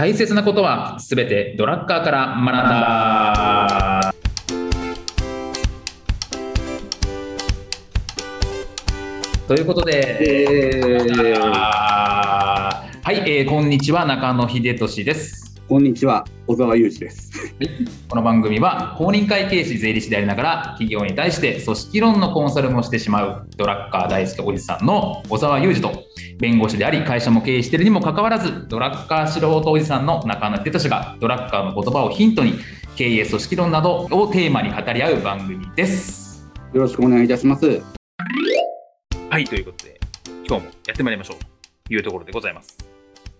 大切なことはすべてドラッカーから学んだ。ということで、はい、えーこんにちは中野秀俊です。こんにちは、小沢裕二です。この番組は公認会計士税理士でありながら企業に対して組織論のコンサルもしてしまうドラッカー大好きおじさんの小沢裕二と弁護士であり会社も経営しているにもかかわらずドラッカー素人おじさんの中野秀俊がドラッカーの言葉をヒントに経営組織論などをテーマに語り合う番組です。よろしくお願いいたします。はいということで今日もやってまいりましょうというところでございます。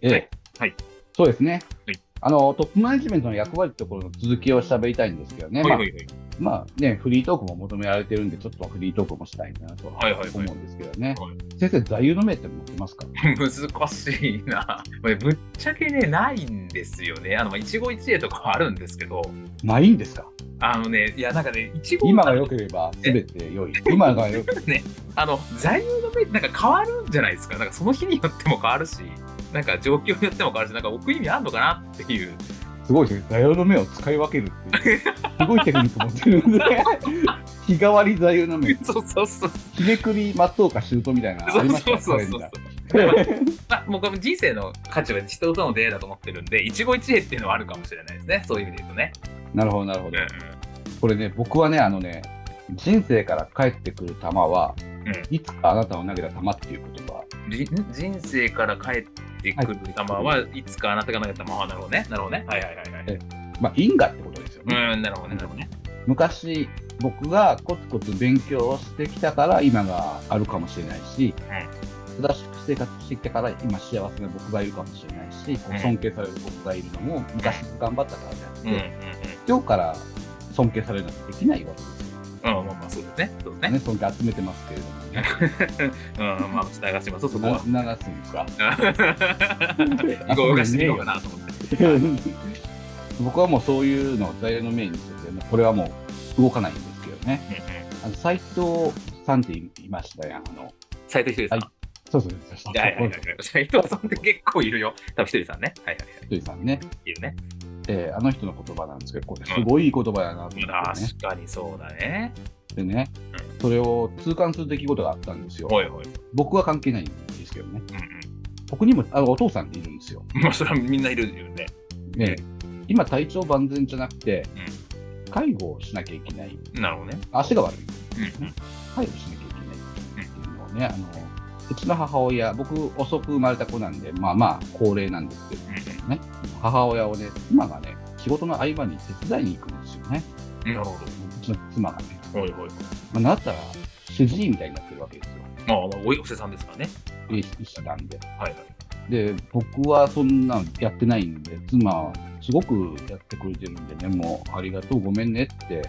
ええはいはいそうですね。はいあの、トップマネジメントの役割ってところの続きを喋りたいんですけどね。はいはいはいまあ、まあね、フリートークも求められてるんで、ちょっとフリートークもしたいなとはいはいはい思うんですけどね。はい先生、座右の銘って持ってますか？難しいな。これぶっちゃけね、ないんですよね。あの、まあ一期一会とかはあるんですけど、ないんですか？あのね、いや、なんかね、一期今が良ければ全て良い。今が良ければ。あの、座右の銘ってなんか変わるんじゃないですか？なんかその日によっても変わるし、なんか状況によっても変わるし、なんか置く意味あるのかなっていう。すごいですね。座右の銘を使い分けるっていう。すごいテクニック持ってるんで。日替わり座右の銘。そうそうそう。日めくり待とうかシュートみたいなのありましたそうそうそうそう まあ、僕は人生の価値は人との出会いだと思ってるんで、一期一会っていうのはあるかもしれないですね。そういう意味で言うとね。なるほど、なるほどうん。これね、僕はね、あのね、人生から返ってくる球は、うんいつかあなたを投げた球っていう言葉。じ人生から帰ってくる球はいつかあなたが投げた球はなるほどね。なるほどね。はいはいはいはい。えまあ、因果ってことですようね。ん、なるほどね。なるほどね。昔、僕がコツコツ勉強をしてきたから今があるかもしれないし、正しく生活してきたから今幸せな僕がいるかもしれないし、こううん尊敬される僕がいるのも昔頑張ったからであって、うんうん今日から尊敬されるなんてできないわけですよ。うん。うん、まあまあそうですね。そうですね。ね、尊敬集めてますけれどもね。うん、まあ、流します、そこなは。流すんですか 動かしてみようかなと思って。僕はもうそういうのを座右の銘にしてて、もうこれはもう動かないんですけどね。あの斉藤さんっていましたやん。あの斉藤ひとりさん。はそうそうそう。はいはいはいはい。斉藤さんって結構いるよ。多分ひとりさんね。はいはいはい。ひとりさんね。いるね。えーあの人の言葉なんですけど、これすごいいい言葉やなと思ってね。確かにそうだね。でね、それを痛感する出来事があったんですよ。ほいほい。僕は関係ないんですけどね。うんうん。僕にもあのお父さんっているんですよ。まあ、それはみんないるよね。ね、今体調万全じゃなくて、介護をしなきゃいけない。なるほどね。足が悪い。うんうん。介護しなきゃいけないっていうのをね、あのうちの母親、僕、遅く生まれた子なんで、まあまあ、高齢なんですけどね、母親をね、妻がね、仕事の合間に手伝いに行くんですよね、うん。なるほうちの妻がね。ど。ほいほい。まあ、なったら、主治医みたいになってるわけですよ、まあ、まあ、おいおせさんですからね。医医師なんで。はいはい。で、僕はそんなんやってないんで、妻はすごくやってくれてるんでね、もうありがとう、ごめんねって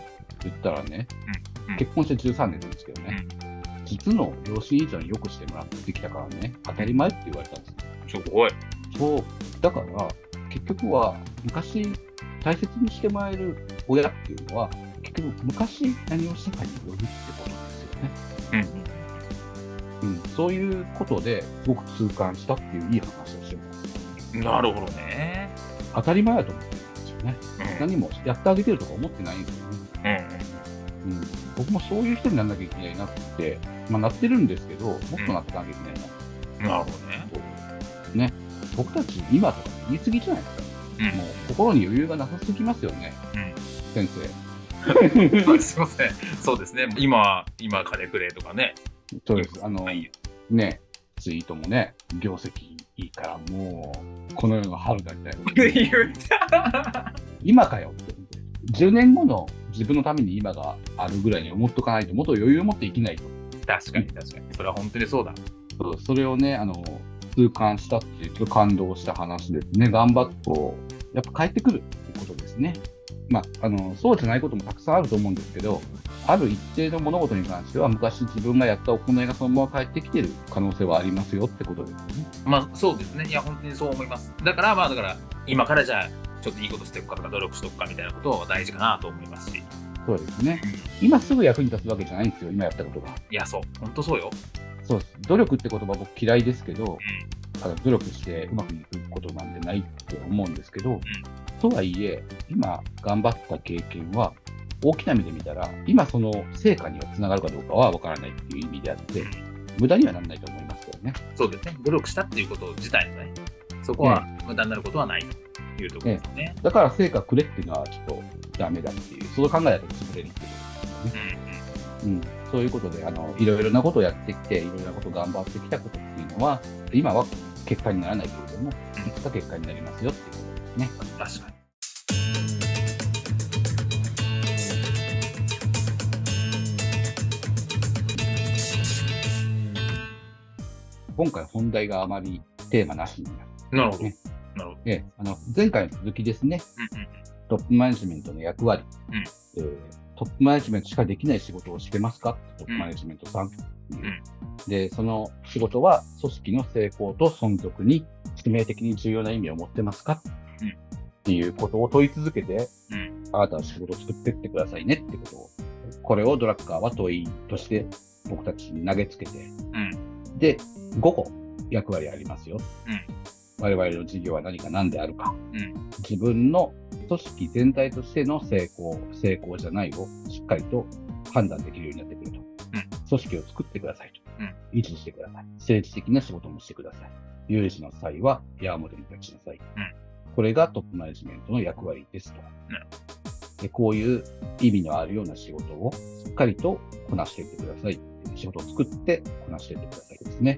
言ったらね、うんうん結婚して13年ですけどね、実の両親以上によくしてもらってきたからね、当たり前って言われたんですよ。すごい。そう、だから、結局は、昔、大切にしてもらえる親っていうのは、結局、昔何をしたかによるってことですよね。うん。うん、そういうことですごく痛感したっていういい話をしてます。なるほどね。当たり前だと思ってるんですよね。うん。何もやってあげてるとか思ってないんですよね。うん。うん、僕もそういう人にならなきゃいけないなって、まあ、なってるんですけど、もっとなっていかなきゃいけないななるほどね。と。ね、僕たち今とか言い過ぎじゃないですか。うんもう心に余裕がなさすぎますよね、先生。すいません。そうですね。今、今、金くれとかね。そうです。あの、はいね、ツイートもね、業績いいから、もう、この世の春だみたいな。言った。今かよって。10年後の自分のために今があるぐらいに思っとかないと、もっと余裕を持って生きないと。確かに確かに。それは本当にそうだ。そうそれをね、あの、痛感したっていう、と感動した話ですね。頑張ってこう、やっぱ帰ってくるってことですね。まあ、あの、そうじゃないこともたくさんあると思うんですけど、ある一定の物事に関しては、昔自分がやった行いがそのまま返ってきてる可能性はありますよってことですね。まあそうですね。いや、本当にそう思います。だから、まあだから、今からじゃあ、ちょっといいことしておくかとか、努力しておくかみたいなことを大事かなと思いますし。そうですね。今すぐ役に立つわけじゃないんですよ、今やったことが。いや、そう。本当そうよ。そうです。努力って言葉僕嫌いですけど、あの努力してうまくいくことなんてないって思うんですけど、とはいえ、今頑張った経験は、大きな目で見たら、今その成果にはつながるかどうかは分からないっていう意味であって、無駄にはならないと思いますけどね。そうですね。努力したっていうこと自体のね、そこは無駄になることはないというところですね。だから成果くれっていうのはちょっとダメだっていう、その考えだと潰れるっていうことですよね。うんうんうん、そういうことであの、いろいろなことをやってきて、いろいろなことを頑張ってきたことっていうのは、今は結果にならないけれども、いつか結果になりますよっていうことですね。確かに。今回本題があまりテーマなしになる。なるほど。ねなるほど。ええあの前回の続きですね、うんうんトップマネジメントの役割、うんえートップマネジメントしかできない仕事をしてますか？トップマネジメントさん、で、その仕事は組織の成功と存続に致命的に重要な意味を持ってますか、うんっていうことを問い続けて、うん。あなたは仕事を作ってってくださいね。ってことを、これをドラッカーは問いとして僕たちに投げつけて、うん。で、5個役割ありますよ。うん。我々の事業は何か何であるか。うん。自分の組織全体としての成功、成功じゃないをしっかりと判断できるようになってくると。組織を作ってくださいと。うん維持してください。政治的な仕事もしてください。有事の際は矢面に立ちなさい。うんこれがトップマネジメントの役割ですと。でこういう意味のあるような仕事をしっかりとこなしていってください。仕事を作ってこなしていってくださいですね。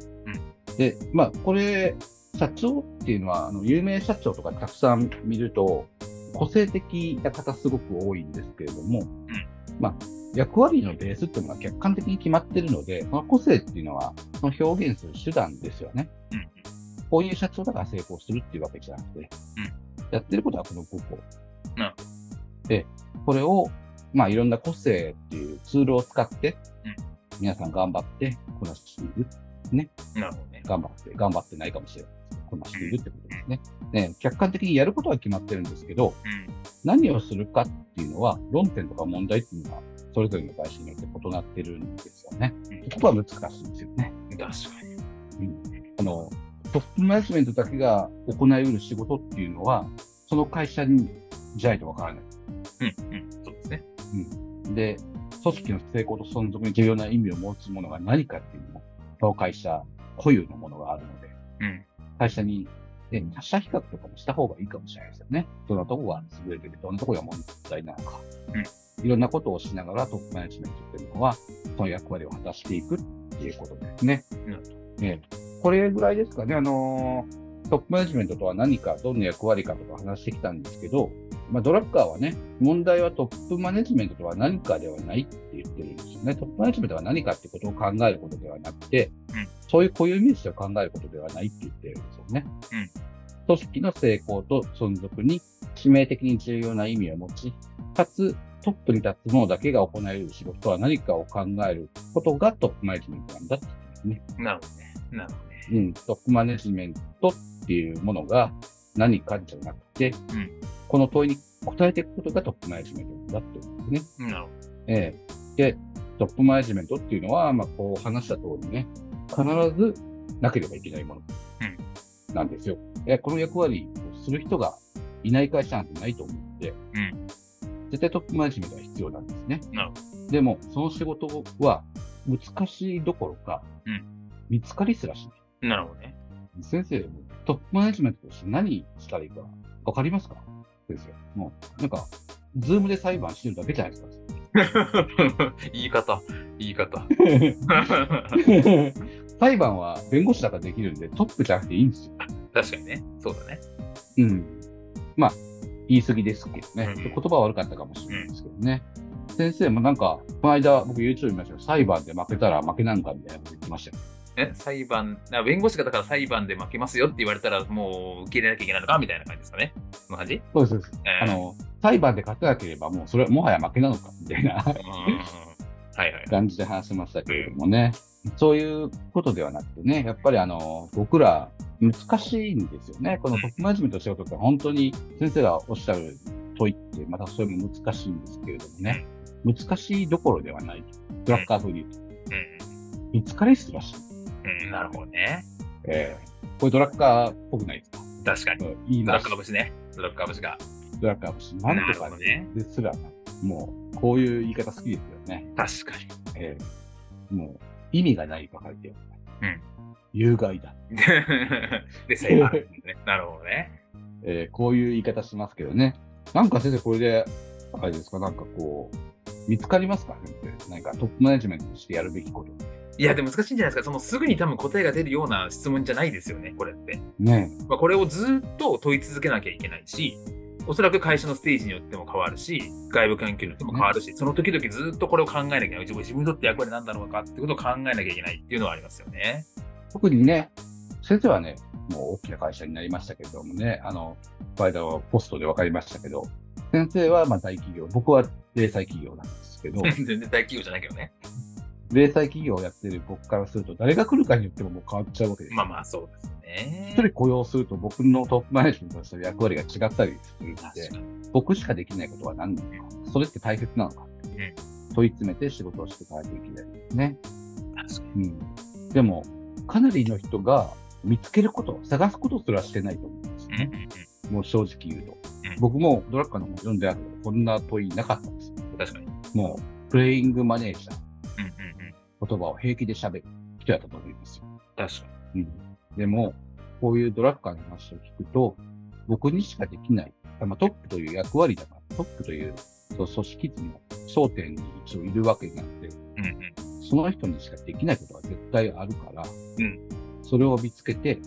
で、まあ、これ、社長っていうのは、あの、有名社長とかたくさん見ると、個性的な方すごく多いんですけれども、まあ、役割のベースっていうのは客観的に決まってるので、その個性っていうのは、その表現する手段ですよね。うんうんこういう社長だから成功するっていうわけじゃなくて、やってることはこの5個。で、これを、まあ、いろんな個性っていうツールを使って、うん皆さん頑張ってこなしている。なるほどね。頑張って、頑張ってないかもしれないこなしているってことですね。ね、客観的にやることは決まってるんですけど、うん何をするかっていうのは、論点とか問題っていうのは、それぞれの会社によって異なってるんですよね。うんここは難しいんですよね。確かに。あの、トップマネジメントだけが行い得る仕事っていうのは、その会社にじゃないとわからない。うんうん。そうですね。で、組織の成功と存続に重要な意味を持つものが何かっていうのも、その会社固有のものがあるので、うん。会社に、ね、他社比較とかもした方がいいかもしれないですよね。どんなところが優れてて、どんなところが問題なのか。いろんなことをしながらトップマネジメントっていうのは、その役割を果たしていくっていうことですね。なるねこれぐらいですかね。あのートップマネジメントとは何か、どんな役割かとか話してきたんですけど、まあ、ドラッカーはね、問題はトップマネジメントとは何かではないって言ってるんですよね。トップマネジメントは何かってことを考えることではなくて、うんそういう固有名詞を考えることではないって言ってるんですよね。組織の成功と存続に致命的に重要な意味を持ち、かつトップに立つ者だけが行える仕事は何かを考えることがトップマネジメントなんだって言ってますね。なるほどね。なるほどね。うん、トップマネジメントっていうものが何かじゃなくて、んこの問いに答えていくことがトップマネジメントだってことですね。なるほええで、トップマネジメントっていうのは、まあ、こう話した通りね、必ずなければいけないものなんですよ。えこの役割をする人がいない会社なんてないと思って、うん絶対トップマネジメントが必要なんですね。でも、その仕事は難しいどころか、うん見つかりすらしない。ど。なるほどね。先生、トップマネジメントとして何したらいいかわかりますか？先生。もう、なんか、ズームで裁判してるだけじゃないですか。言い方。言い方。裁判は弁護士だからできるんで、トップじゃなくていいんですよ。確かにね。そうだね。うん。まあ、言い過ぎですけどね。うん言葉は悪かったかもしれないですけどね。先生もなんか、この間僕 YouTube 見ましたけど、裁判で負けたら負けなんかみたいなこと言ってましたよ。え裁判、あ弁護士がだから裁判で負けますよって言われたら、もう受け入れなきゃいけないのかみたいな感じですかね。その感じ？そうです。えーあの、裁判で勝てなければもうそれはもはや負けなのかみたいなうんはいはい。感じで話しましたけれどもね。そういうことではなくてね、やっぱりあの、僕ら難しいんですよね。このトップマネジメントの仕事って本当に先生がおっしゃる問いってまたそれも難しいんですけれどもね。難しいどころではない。ドラッカー風に言うと。うん見つかりすらしい。うん、なるほどね。えー、これドラッカーっぽくないですか？確かに。うん言いドラッカー節ね。ドラッカー節が。ドラッカー節。なんとかなるほどねですら、もう、こういう言い方好きですよね。確かえー、もう、意味がないと書いてる。うん。有害だ。に。で、セーバーですね。なるほどね。えーこういう言い方しますけどね。なんか先生、これで、あれですか、なんかこう、見つかりますか？先生。何かトップマネジメントとしてやるべきこと。いや、でも難しいんじゃないですか。そのすぐに多分答えが出るような質問じゃないですよね、これって。ねまあ、これをずっと問い続けなきゃいけないし、おそらく会社のステージによっても変わるし、外部環境によっても変わるし、その時々ずっとこれを考えなきゃいけない。自分自分にとって役割なんだろうかってことを考えなきゃいけないっていうのはありますよね。特にね、先生はね、もう大きな会社になりましたけれどもね、あの、この間はポストで分かりましたけど、先生はまあ大企業、僕は零細企業なんですけど、全然大企業じゃないけどね。零細企業をやってる僕からすると、誰が来るかによってももう変わっちゃうわけです。まあまあそうですね一。人雇用すると僕のトップマネジメントとしての役割が違ったりするので。僕しかできないことは何なのか、それって大切なのか、問い詰めて仕事をしていかないといけないですね。確かうん。でも、かなりの人が見つけること、探すことすらしてないと思うんですよに。ね。もう正直言うと。うん僕もドラッカーの本読んであるけど、こんな問いなかったんですよ。確かに。もう、プレイングマネージャー。言葉を平気で喋る人やったと思いますよ。確かうん。でも、こういうドラッカーの話を聞くと、僕にしかできない、あまあ、トップという役割だから、トップというそう組織図の頂点に一応いるわけなんで、に。うんうん。その人にしかできないことは絶対あるから、うんそれを見つけて、ん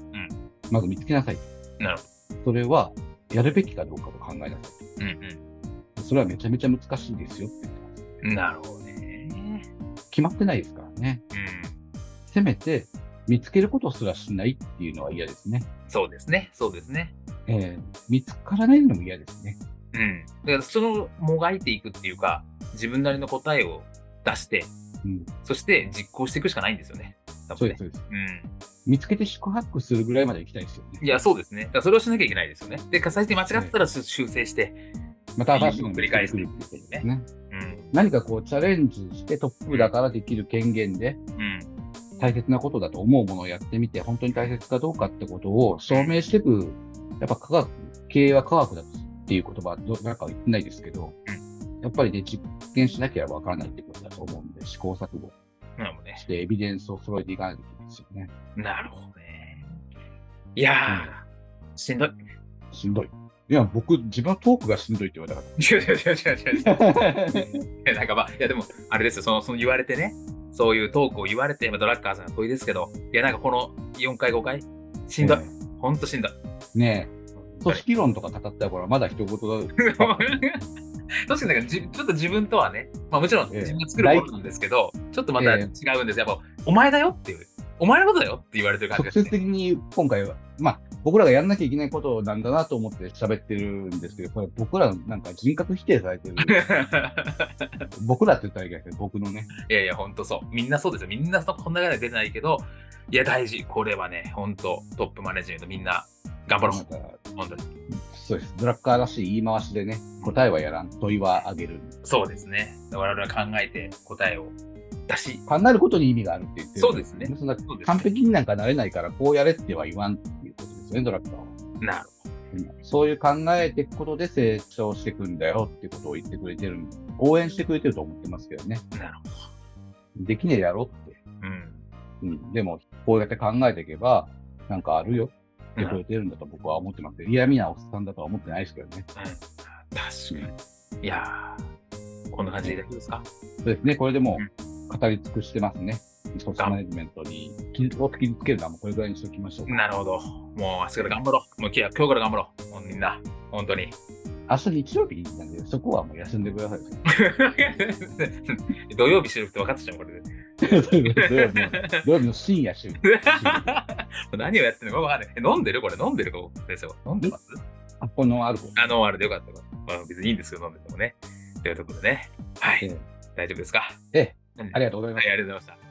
まず見つけなさい。なるほそれは、やるべきかどうかを考えなさい。ど。うんそれはめちゃめちゃ難しいですよって言ってます。うん。なるほどね。決まってないですからね。うん。せめて、見つけることすらしないっていうのは嫌ですね。そうですね。そうですね。えー見つからないのも嫌ですね。うん。だからそのもがいていくっていうか、自分なりの答えを出して、うん。そして実行していくしかないんですよね。多そうです、そうです。うん。見つけて宿泊するぐらいまで行きたいですよね。いや、そうですね。だからそれをしなきゃいけないですよね。で、最終的に間違ってたら修修正して、また新しいのを繰り返す見つけてくるっていうことですね。うん。何かこうチャレンジしてトップだからできる権限でうん。大切なことだと思うものをやってみて、本当に大切かどうかってことを証明していく、やっぱ科学、経営は科学だっていう言葉、どなんかは言ってないですけど、やっぱりね、実験しなければわからないってことだと思うんで、試行錯誤なるほどねし。てエビデンスを揃えていかないといけないですよね。なるほどね。いやー、しんどい。しんどい。いや、僕、自分はトークがしんどいって言われたか違う違う違う違う違う。ら。いやなんかまあ、いやでも、あれですよ、その、その言われてね、そういうトークを言われて、まあドラッカーさんが問いですけど、いや、なんかこの4回、5回、しんどい。ほんとしんどい。ねえ、組織論とか語った頃はまだ一言だ。確かになんかじちょっと自分とはね、まあもちろんええ自分が作るものなんですけど、ちょっとまた違えうんですよ。やっぱ、お前だよっていう、お前のことだよって言われてる感じ直がして。接的に今回は、まあ、僕らがやんなきゃいけないことなんだなと思って喋ってるんですけど、これ僕らなんか人格否定されてる。僕らって言ったらいいけど、僕のね。いやいや、ほんとそう。みんなそうですよ。みんなそこんな中で出てないけど、いや、大事。これはね、ほんと、トップマネジメントみんな頑張ろう。本当に。そうです。ドラッカーらしい言い回しでね、答えはやらん、問いはあげる。そうですね。我々は考えて答えを出し、考えることに意味があるって言ってるそうですねそんな完璧になんかなれないから、こうやれっては言わんっていうことですよね、ドラッカーは。なるうんそういう考えていくことで成長していくんだよってことを言ってくれてる、応援してくれてると思ってますけどね。ほど。なるほできねえやろって。ど。うん。うん。でも、こうやって考えていけば、なんかあるよってくれてるんだと僕は思ってますけど、嫌味なおっさんだとは思ってないですけどね。うん、確かに。いやー、こんな感じで大丈夫ですか？そうですね。これでもう語り尽くしてますね。組織マネジメントに傷を傷つけるのはもうこれぐらいにしておきましょうか。なるほど。もう明日から頑張ろう。もう今日今日から頑張ろう。もうみんな、本当に。明日日曜日なんで、そこはもう休んでください。土曜日収録って分かってちゃう、これで。土曜日の土曜日の深夜収録。何をやってるのか分かんない。え飲んでる？これ飲んでるか？先生は。飲んでます？あ、このアルコール。あの、あれでよかったよ。まあ、別にいいんですけど、飲んでてもね。というところでね。はい。ええ大丈夫ですか？ええうんありがとうございまはい、す。ありがとうございました。